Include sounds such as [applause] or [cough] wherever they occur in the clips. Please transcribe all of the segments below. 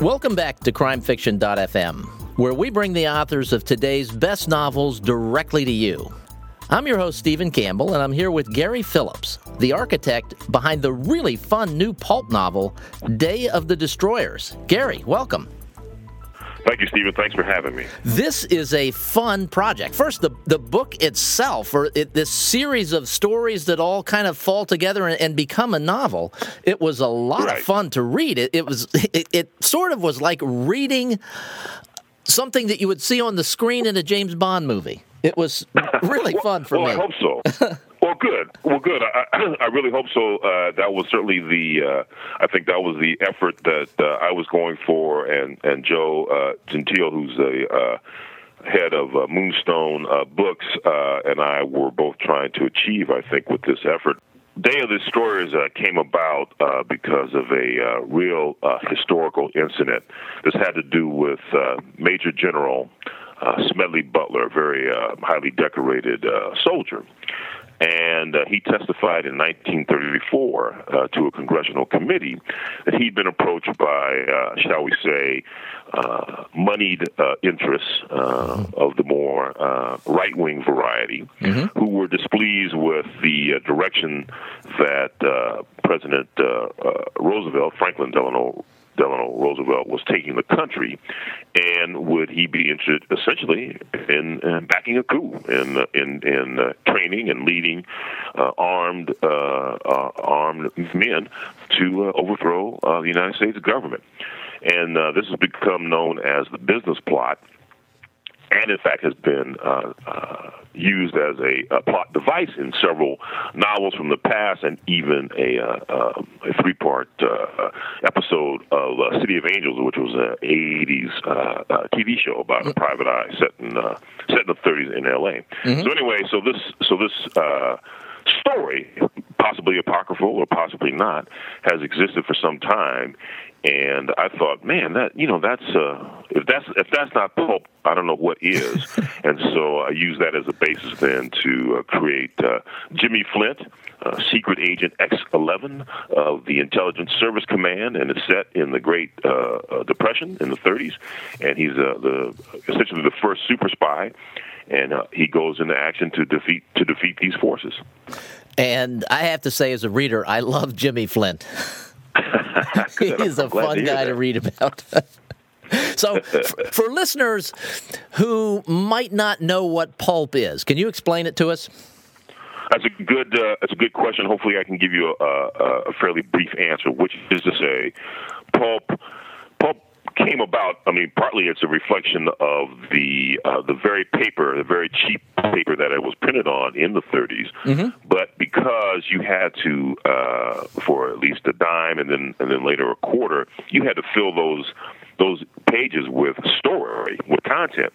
Welcome back to CrimeFiction.fm, where we bring the authors of today's best novels directly to you. I'm your host, Stephen Campbell, and I'm here with Gary Phillips, the architect behind the really fun new pulp novel, Day of the Destroyers. Gary, welcome. Thank you, Stephen. Thanks for having me. This is a fun project. First, the the book itself, or it, this series of stories that all kind of fall together and, and become a novel. It was a lot right. of fun to read. It, it was it, it sort of was like reading something that you would see on the screen in a James Bond movie. It was [laughs] really well, fun for well, me. I hope so. [laughs] good. Well, good. I, [clears throat] I really hope so. Uh, that was certainly the. Uh, I think that was the effort that uh, I was going for, and and Joe uh, Gentile, who's a uh, head of uh, Moonstone uh, Books, uh, and I were both trying to achieve. I think with this effort. Day of the Destroyers uh, came about uh, because of a uh, real uh, historical incident. This had to do with uh, Major General uh, Smedley Butler, a very highly decorated soldier. And uh, he testified in 1934 uh, to a congressional committee that he'd been approached by, uh, shall we say, uh, moneyed uh, interests uh, of the more uh, right wing variety Mm-hmm. who were displeased with the uh, direction that uh, President uh, uh, Roosevelt, Franklin Delano Delano Roosevelt was taking the country, and would he be interested essentially in, in backing a coup, in uh, in in uh, training and leading uh, armed uh, uh, armed men to uh, overthrow uh, the United States government, and this has become known as the business plot and in fact has been uh, uh, used as a, a, plot device in several novels from the past, and even a, uh, a three-part uh, episode of uh, City of Angels, which was an '80s uh, TV show about a private eye set in set in the '30s in L.A. Mm-hmm. So anyway, so this so this story, possibly apocryphal or possibly not, has existed for some time. And I thought, man, that you know, that's uh, if that's if that's not pulp, I don't know what is. [laughs] and so I used that as a basis then to uh, create uh, Jimmy Flint, uh, Secret Agent X11 of the Intelligence Service Command, and it's set in the Great uh, uh, Depression in the 30s, and he's uh, the essentially the first super spy and uh, he goes into action to defeat to defeat these forces. And I have to say, as a reader, I love Jimmy Flint. [laughs] [laughs] He's a fun to guy to read about. [laughs] so, for, for listeners who might not know what pulp is, can you explain it to us? That's a good. Uh, that's a good question. Hopefully, I can give you a, a, a fairly brief answer, which is to say, pulp. Came about. I mean, partly it's a reflection of the uh, the very paper, the very cheap paper that it was printed on in the 30s. Mm-hmm. But because you had to, uh, for at least a dime, and then and then later a quarter, you had to fill those those pages with story, with content.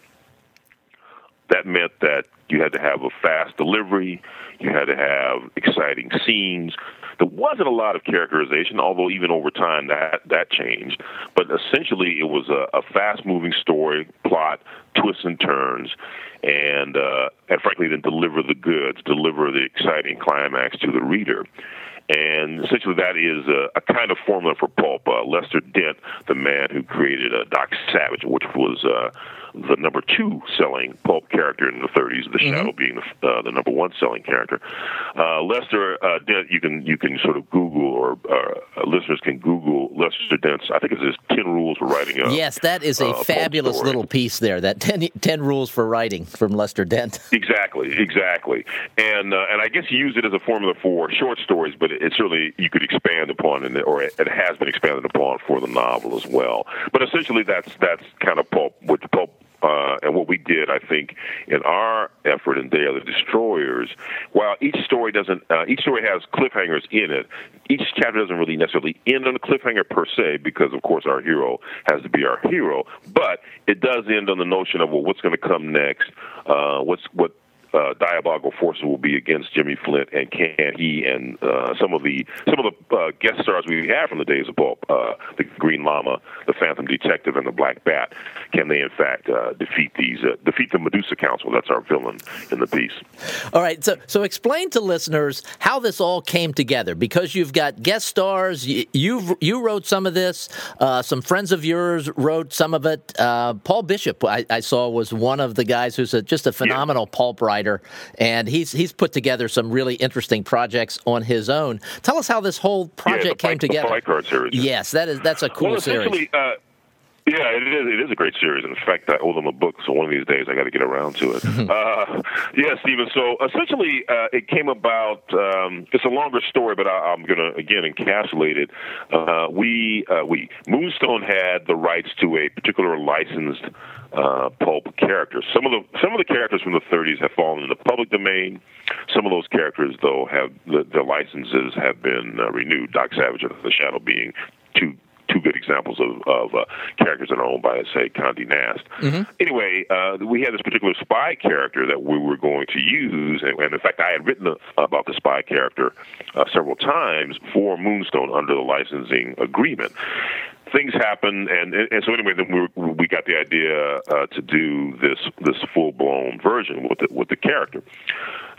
That meant that you had to have a fast delivery. You had to have exciting scenes. There wasn't a lot of characterization, although even over time that that changed. But essentially, it was a, a fast-moving story, plot, twists and turns, and uh, and frankly, then deliver the goods, deliver the exciting climax to the reader. And essentially, that is a, a kind of formula for pulp. Uh, Lester Dent, the man who created uh, Doc Savage, which was uh, the number two selling pulp character in the 30s, the mm-hmm. Shadow being the, uh, the number one selling character. Uh, Lester uh, Dent, you can you can sort of Google or uh, listeners can Google Lester Dent's. I think it's his ten rules for writing. A, yes, that is a uh, fabulous little piece there. That 10, 10, rules for writing from Lester Dent. [laughs] Exactly, exactly, and uh, and I guess he used it as a formula for short stories, but it, it certainly you could expand upon it, or it, it has been expanded upon for the novel as well. But essentially, that's that's kind of pulp, which pulp uh, and what we did, I think, in our effort in Day of the Destroyers, while each story doesn't, uh, each story has cliffhangers in it. Each chapter doesn't really necessarily end on a cliffhanger per se, because of course our hero has to be our hero. But it does end on the notion of well, what's going to come next? Uh, what's what uh, diabolical forces will be against Jimmy Flint, and can he and uh, some of the some of the uh, guest stars we have from the days of pulp, uh, the Green Lama, the Phantom Detective, and the Black Bat, can they in fact uh, defeat these uh, defeat the Medusa Council? That's our villain in the piece. All right, so so explain to listeners how this all came together because you've got guest stars. You you, you wrote some of this. Uh, some friends of yours wrote some of it. Uh, Paul Bishop, I, I, saw, was one of the guys who's a, just a phenomenal yeah. pulp writer, and he's he's put together some really interesting projects on his own. Tell us how this whole project yeah, came together. The Card series. Yes, that is that's a cool well, series. Yeah, it is. It is a great series. In fact, I owe them a book, so one of these days I got to get around to it. [laughs] uh, yeah, Stephen. So essentially, uh, it came about. Um, it's a longer story, but I, am going to again encapsulate it. Uh, we uh, we Moonstone had the rights to a particular licensed uh, pulp character. Some of the some of the characters from the 30s have fallen in the public domain. Some of those characters, though, have the, the licenses have been uh, renewed. Doc Savage of the Shadow being two two good examples of, of uh, characters that are owned by, say, Condé Nast. Mm-hmm. Anyway, uh, we had this particular spy character that we were going to use, and, and in fact, I had written about the spy character uh, several times for Moonstone under the licensing agreement things happen, and, and so anyway, then we we got the idea uh, to do this this full blown version with the, with the character.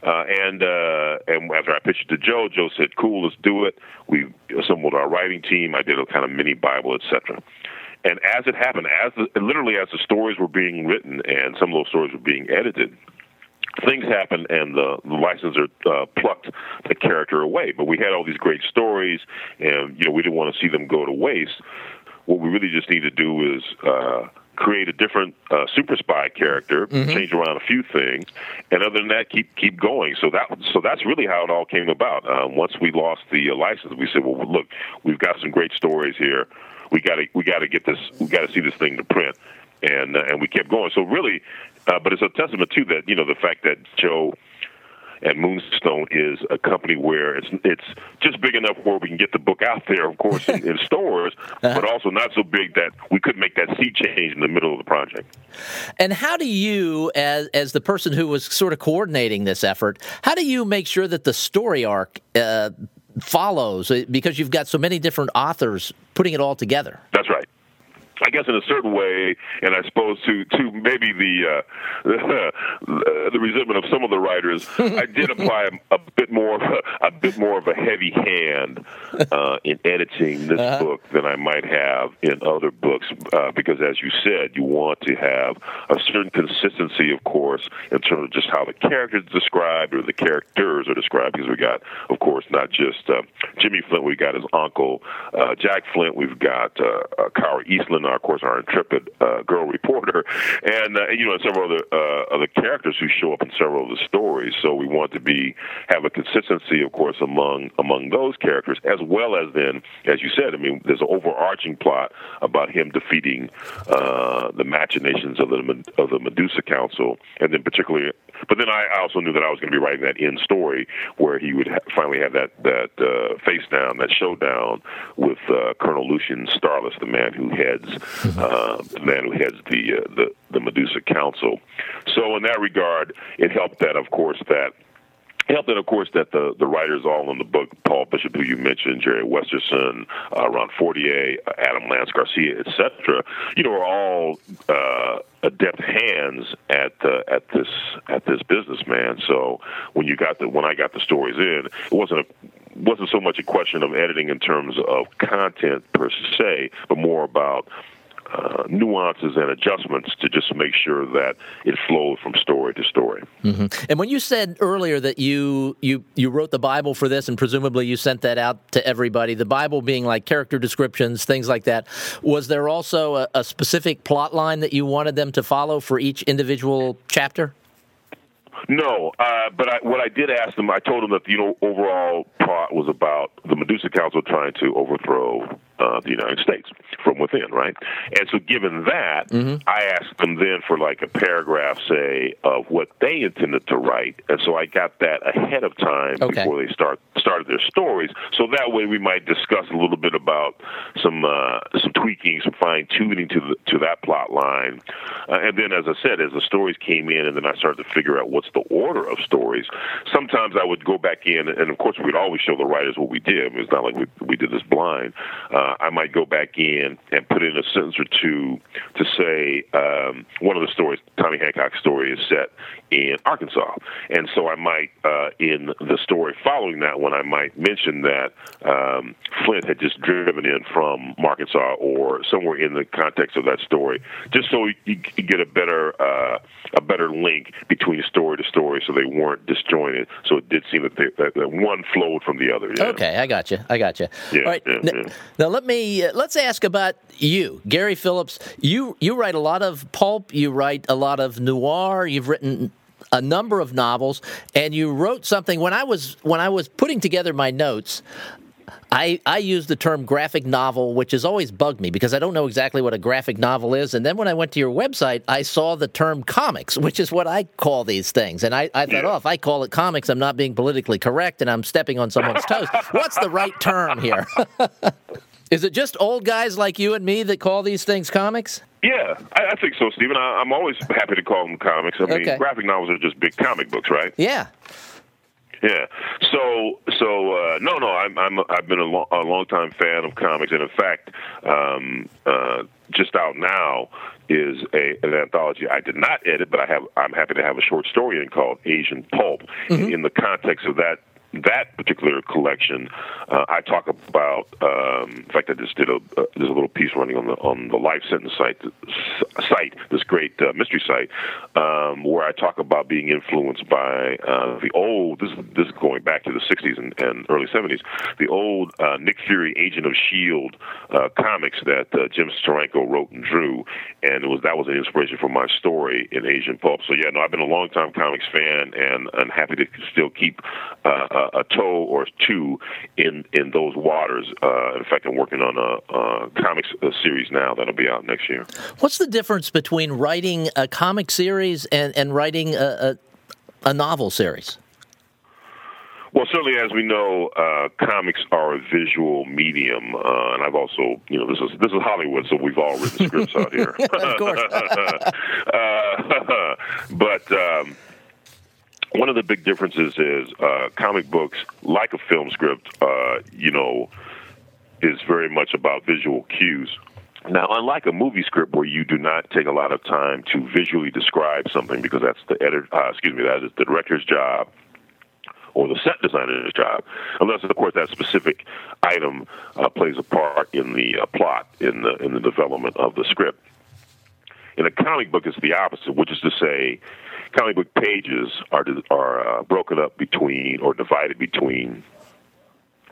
Uh, and uh, and after I pitched it to Joe, Joe said, "Cool, let's do it." We assembled our writing team. I did a kind of mini Bible, etc. And as it happened, as the, literally as the stories were being written and some of those stories were being edited, things happened and the, the licensor uh, plucked the character away. But we had all these great stories, and you know we didn't want to see them go to waste. What we really just need to do is uh, create a different uh, super spy character, mm-hmm. change around a few things, and other than that, keep keep going. So that so that's really how it all came about. Um, once we lost the uh, license, we said, "Well, look, we've got some great stories here. We got to we got to get this. We got to see this thing to print." And uh, and we kept going. So really, uh, but it's a testament to that. You know, the fact that Joe and Moonstone is a company where it's it's just big enough where we can get the book out there, of course, in, in [laughs] stores, uh-huh. but also not so big that we could make that sea change in the middle of the project. And how do you, as as the person who was sort of coordinating this effort, how do you make sure that the story arc uh, follows? Because you've got so many different authors putting it all together. That's right. I guess in a certain way, and I suppose to to maybe the uh, [laughs] the resentment of some of the writers, [laughs] I did apply a, a bit more a bit more of a heavy hand uh, in editing this uh-huh. book than I might have in other books, uh, because as you said, you want to have a certain consistency, of course, in terms of just how the characters described or the characters are described. Because we got, of course, not just uh, Jimmy Flint, we got his uncle uh, Jack Flint, we've got uh, uh, Kara Eastland of course, our intrepid uh, girl reporter, and uh, you know, several other uh, other characters who show up in several of the stories. So we want to be have a consistency, of course, among among those characters, as well as then, as you said, I mean, there's an overarching plot about him defeating uh, the machinations of the of the Medusa Council, and then particularly. But then I also knew that I was going to be writing that end story where he would ha- finally have that that uh, face down, that showdown with uh, Colonel Lucian Starless, the man who heads uh, the man who heads the, uh, the the Medusa Council. So in that regard, it helped that, of course, that helped that, of course, that the, the writers all in the book, Paul Bishop, who you mentioned, Jeri Westerson, uh, Ron Fortier, uh, Adam Lance Garcia, etc., you know, are all uh, adept hands at uh, at this at this businessman. So when you got the when I got the stories in, it wasn't a wasn't so much a question of editing in terms of content per se, but more about uh, nuances and adjustments to just make sure that it flows from story to story. Mm-hmm. And when you said earlier that you you you wrote the Bible for this, and presumably you sent that out to everybody, the Bible being like character descriptions, things like that, was there also a, a specific plot line that you wanted them to follow for each individual chapter? No, uh, but I, what I did ask them, I told them that the you know, overall plot was about the Medusa Council trying to overthrow uh, the United States from within, right? And so, given that, mm-hmm. I asked them then for like a paragraph, say, of what they intended to write, and so I got that ahead of time okay. before they start started their stories. So that way, we might discuss a little bit about some uh, some tweaking, some fine tuning to the, to that plot line, uh, and then, as I said, as the stories came in, and then I started to figure out what's the order of stories. Sometimes I would go back in, and of course, we'd always show the writers what we did. It's not like we we did this blind. Uh, I might go back in and put in a sentence or two to say um, one of the stories, Tommy Hancock's story, is set in Arkansas, and so I might uh, in the story following that one, I might mention that um, Flint had just driven in from Arkansas or somewhere in the context of that story, just so you, get a better uh, a better link between story to story, so they weren't disjointed. So it did seem that, they, that, that one flowed from the other. Yeah. Okay, I got you. I got you. Yeah, All right. Yeah, now, now, let me uh, let's ask about you, Gary Phillips. You you write a lot of pulp. You write a lot of noir. You've written a number of novels, and you wrote something when I was when I was putting together my notes. I, I use the term graphic novel, which has always bugged me because I don't know exactly what a graphic novel is. And then when I went to your website, I saw the term comics, which is what I call these things. And I, I thought, oh, if I call it comics, I'm not being politically correct and I'm stepping on someone's toes. What's the right term here? [laughs] is it just old guys like you and me that call these things comics? Yeah, I, I think so, Stephen. I, am always happy to call them comics. I mean, okay. graphic novels are just big comic books, right? Yeah. Yeah. So so uh, no no I'm I'm I've been a, lo- a long time fan of comics and in fact um, uh, just out now is a an anthology I did not edit but I have I'm happy to have a short story in called Asian Pulp mm-hmm. in the context of that that particular collection, uh, I talk about. Um, in fact, I just did a uh, there's a little piece running on the on the Life Sentence site site this great uh, mystery site um, where I talk about being influenced by uh, the old. This this is going back to the 60s and, and early 70s. The old uh, Nick Fury Agent of Shield uh, comics that Jim Steranko wrote and drew, and was that was an inspiration for my story in Asian Pulp. So yeah, no, I've been a long time comics fan, and I'm happy to still keep a toe or two in in those waters. Uh, in fact, I'm working on a, a comics series now that'll be out next year. What's the difference between writing a comic series and and writing a, a, a novel series? Well, certainly, as we know, uh, comics are a visual medium, uh, and I've also, you know, this is this is Hollywood, so we've all written scripts out here. [laughs] of course. [laughs] uh, [laughs] but um, one of the big differences is uh, comic books, like a film script, uh, you know, is very much about visual cues. Now, unlike a movie script where you do not take a lot of time to visually describe something because that's the editor, uh, excuse me, that is the director's job or the set designer's job, unless of course that specific item uh, plays a part in the uh, plot in the in the development of the script. In a comic book, it's the opposite, which is to say, comic book pages are are uh, broken up between or divided between.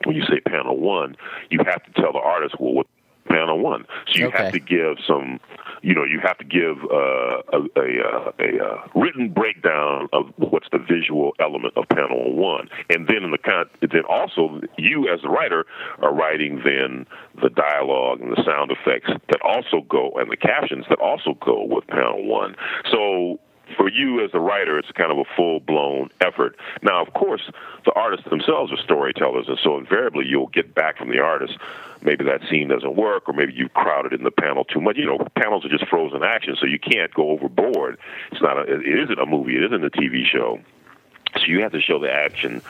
When you say panel one, you have to tell the artist well what panel one. So you okay. have to give some, you know, you have to give uh, a, a, uh, a, a, uh, written breakdown of what's the visual element of panel one, and then in the con- then also you as the writer are writing then the dialogue and the sound effects that also go and the captions that also go with panel one. So for you as a writer, it's kind of a full blown effort. Now, of course, the artists themselves are storytellers, and so invariably you'll get back from the artist. Maybe that scene doesn't work, or maybe you've crowded in the panel too much. You know, panels are just frozen action, so you can't go overboard. It's not a, it isn't a movie, it isn't a TV show. So you have to show the action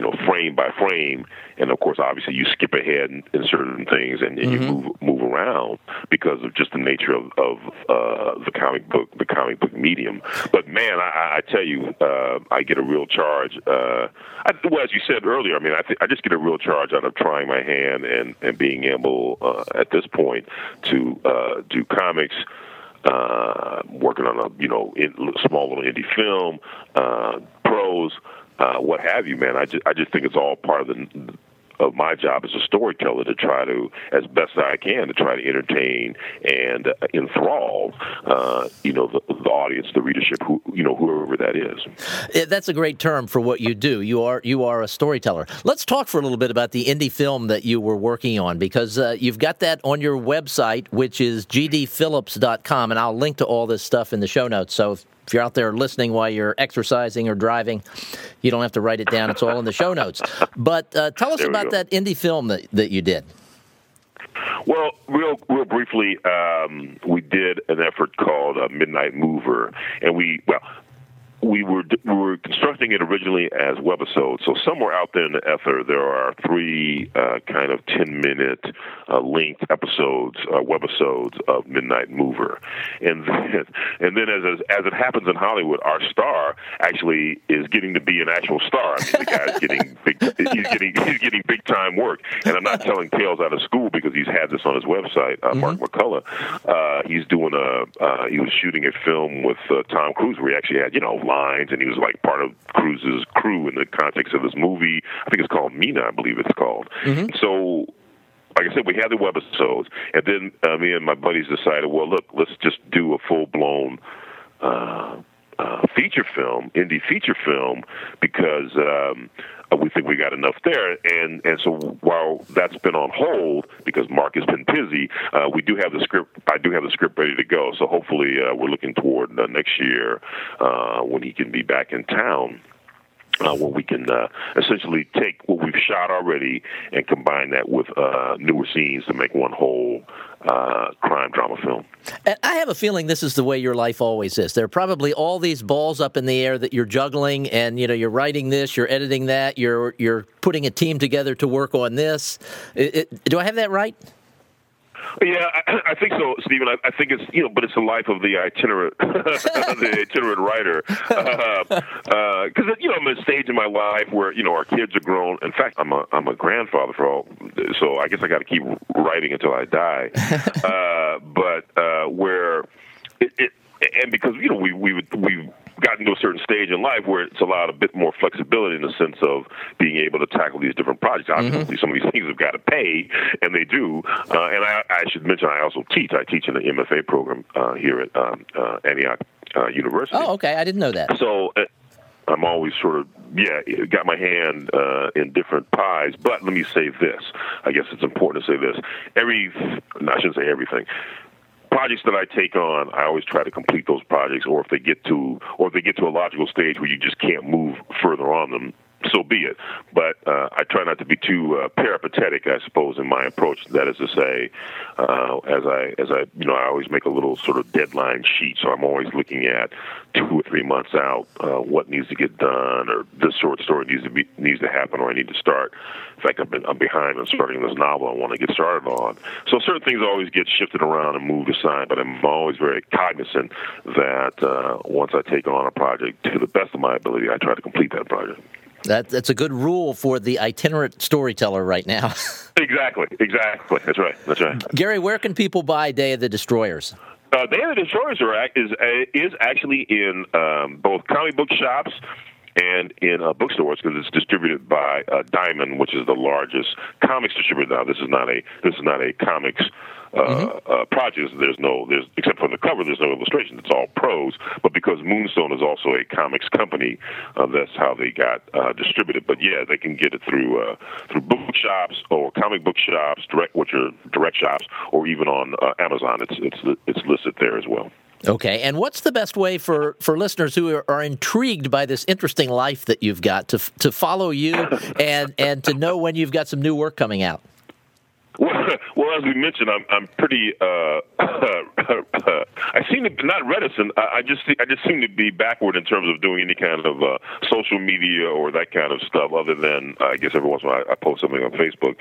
you know, frame by frame, and of course, obviously, you skip ahead in, in certain things and, and mm-hmm. you move move around because of just the nature of, of uh, the comic book, the comic book medium. But man, I, I tell you, uh, I get a real charge. Uh, I, well, as you said earlier, I mean, I, th- I just get a real charge out of trying my hand and and being able uh, at this point to uh, do comics uh, working on a you know in, small little indie film, uh, prose, uh, what have you, man. I just I just think it's all part of the of my job as a storyteller to try to, as best I can, to try to entertain and uh, enthrall, uh, you know, the, the, audience, the readership, who you know, whoever that is. That's a great term for what you do. You are you are a storyteller. Let's talk for a little bit about the indie film that you were working on because uh, you've got that on your website, which is gdphillips.com, and I'll link to all this stuff in the show notes. So if if you're out there listening while you're exercising or driving, you don't have to write it down. It's all in the show notes. But uh, tell us about that indie film that, that you did. Well, real real briefly, um, we did an effort called uh, Midnight Mover, and we well we were we were constructing it originally as webisodes. So somewhere out there in the ether, there are three uh, kind of ten minute uh, length episodes, uh, webisodes of Midnight Mover, and [laughs] then and then as, as as it happens in Hollywood, our star actually is getting to be an actual star. I mean, the guy's getting [laughs] big. He's getting he's getting big time work, and I'm not telling tales out of school because he's had this on his website. Uh, mm-hmm. Mark McCullough, uh, he's doing a uh, he was shooting a film with uh, Tom Cruise where he actually had you know lines, and he was like part of Cruise's crew in the context of this movie. I think it's called Mena, I believe it's called. Mm-hmm. So like I said, we had the webisodes, and then uh, me and my buddies decided, well, look, let's just do a full blown uh, uh, feature film, indie feature film, because um, we think we got enough there. And and so while that's been on hold because Mark has been busy, uh, we do have the script. I do have the script ready to go. So hopefully uh, we're looking toward uh, next year uh, when he can be back in town uh, where we can uh, essentially take what we've shot already and combine that with uh, newer scenes to make one whole uh, crime drama film. And I have a feeling this is the way your life always is. There are probably all these balls up in the air that you're juggling, and you know you're writing this, you're editing that, you're you're putting a team together to work on this. It, it, do I have that right? Yeah, I, I think so, Stephen. I, I, think it's you know, but it's the life of the itinerant, [laughs] the itinerant writer. Because uh, uh, you know, I'm at a stage in my life where you know our kids are grown. In fact, I'm a I'm a grandfather for all, so I guess I got to keep writing until I die. [laughs] uh, but uh, where it, it and because you know we we we gotten to a certain stage in life where it's allowed a bit more flexibility in the sense of being able to tackle these different projects. Mm-hmm. Obviously, mm-hmm. some of these things have got to pay, and they do. Uh, and I, I, should mention, I also teach. I teach in the MFA program uh, here at um, uh, Antioch uh, University. Oh, okay. I didn't know that. So. Uh, I'm always sort of yeah got my hand uh, in different pies. But let me say this. I guess it's important to say this. Every I shouldn't say everything projects that I take on, I always try to complete those projects, or if they get to, or if they get to a logical stage where you just can't move further on them, so be it. But uh, I try not to be too uh, peripatetic, I suppose, in my approach. That is to say, uh, as I as I you know, I always make a little sort of deadline sheet. So I'm always looking at two or three months out uh, what needs to get done, or this short story needs to be needs to happen, or I need to start. In fact, I've been I'm behind on starting this novel I want to get started on. So certain things always get shifted around and moved aside. But I'm always very cognizant that uh, once I take on a project, to the best of my ability, I try to complete that project. That, that's a good rule for the itinerant storyteller right now. [laughs] exactly, exactly. That's right. That's right. Gary, where can people buy Day of the Destroyers? Uh, Day of the Destroyers are, is uh, is actually in um, both comic book shops and in uh, bookstores because it's distributed by uh, Diamond, which is the largest comics distributor. Now, this is not a this is not a comics uh, mm-hmm. uh, project. There's no there's except for the cover. There's no illustration. It's all prose. But because Moonstone is also a comics company, uh, that's how they got uh, distributed. But yeah, they can get it through uh, through bookshops or comic book shops, direct which are direct shops, or even on uh, Amazon. It's it's it's listed there as well. Okay, and what's the best way for, for listeners who are, are, intrigued by this interesting life that you've got to to follow you and and to know when you've got some new work coming out? Well, as we mentioned, I'm I'm pretty. Uh, [coughs] I seem to not reticent. I, I just I just seem to be backward in terms of doing any kind of uh, social media or that kind of stuff. Other than I guess every once in a while I, I post something on Facebook.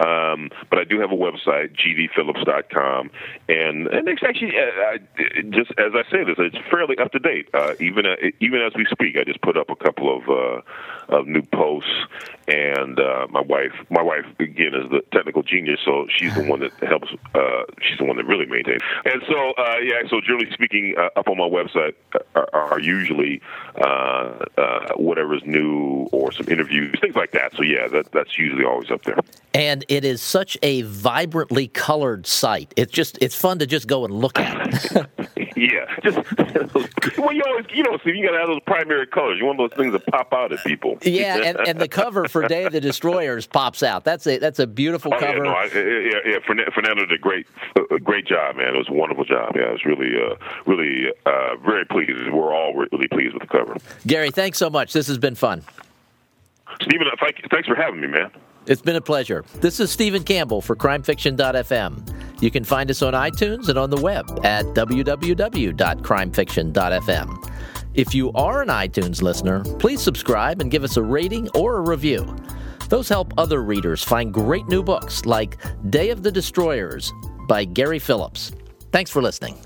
Um, but I do have a website, gdphillips.com, and and it's actually uh, I, just as I say this, it's fairly up to date. Uh, even uh, even as we speak, I just put up a couple of uh, of new posts, and uh, my wife my wife again is the technical genius so she's the one that helps. Uh, she's the one that really maintains. And so, uh, yeah. So generally speaking, uh, up on my website are, are usually uh, uh, whatever's new or some interviews, things like that. So yeah, that, that's usually always up there. And it is such a vibrantly colored site. It's just it's fun to just go and look at. [laughs] yeah, [laughs] just well, you always you know, see, you got to have those primary colors. You want those things that pop out at people. Yeah, and, and the cover for Day of the Destroyers pops out. That's a that's a beautiful oh, cover. Yeah, no, I, yeah, yeah. Fernando did a great, a great job, man. It was a wonderful job. Yeah, it was really, uh, really, uh, very pleased. We're all really pleased with the cover. Gary, thanks so much. This has been fun. Stephen, thanks for having me, man. It's been a pleasure. This is Stephen Campbell for CrimeFiction.fm. You can find us on iTunes and on the web at www.crimefiction.fm. If you are an iTunes listener, please subscribe and give us a rating or a review. Those help other readers find great new books like Day of the Destroyers by Gary Phillips. Thanks for listening.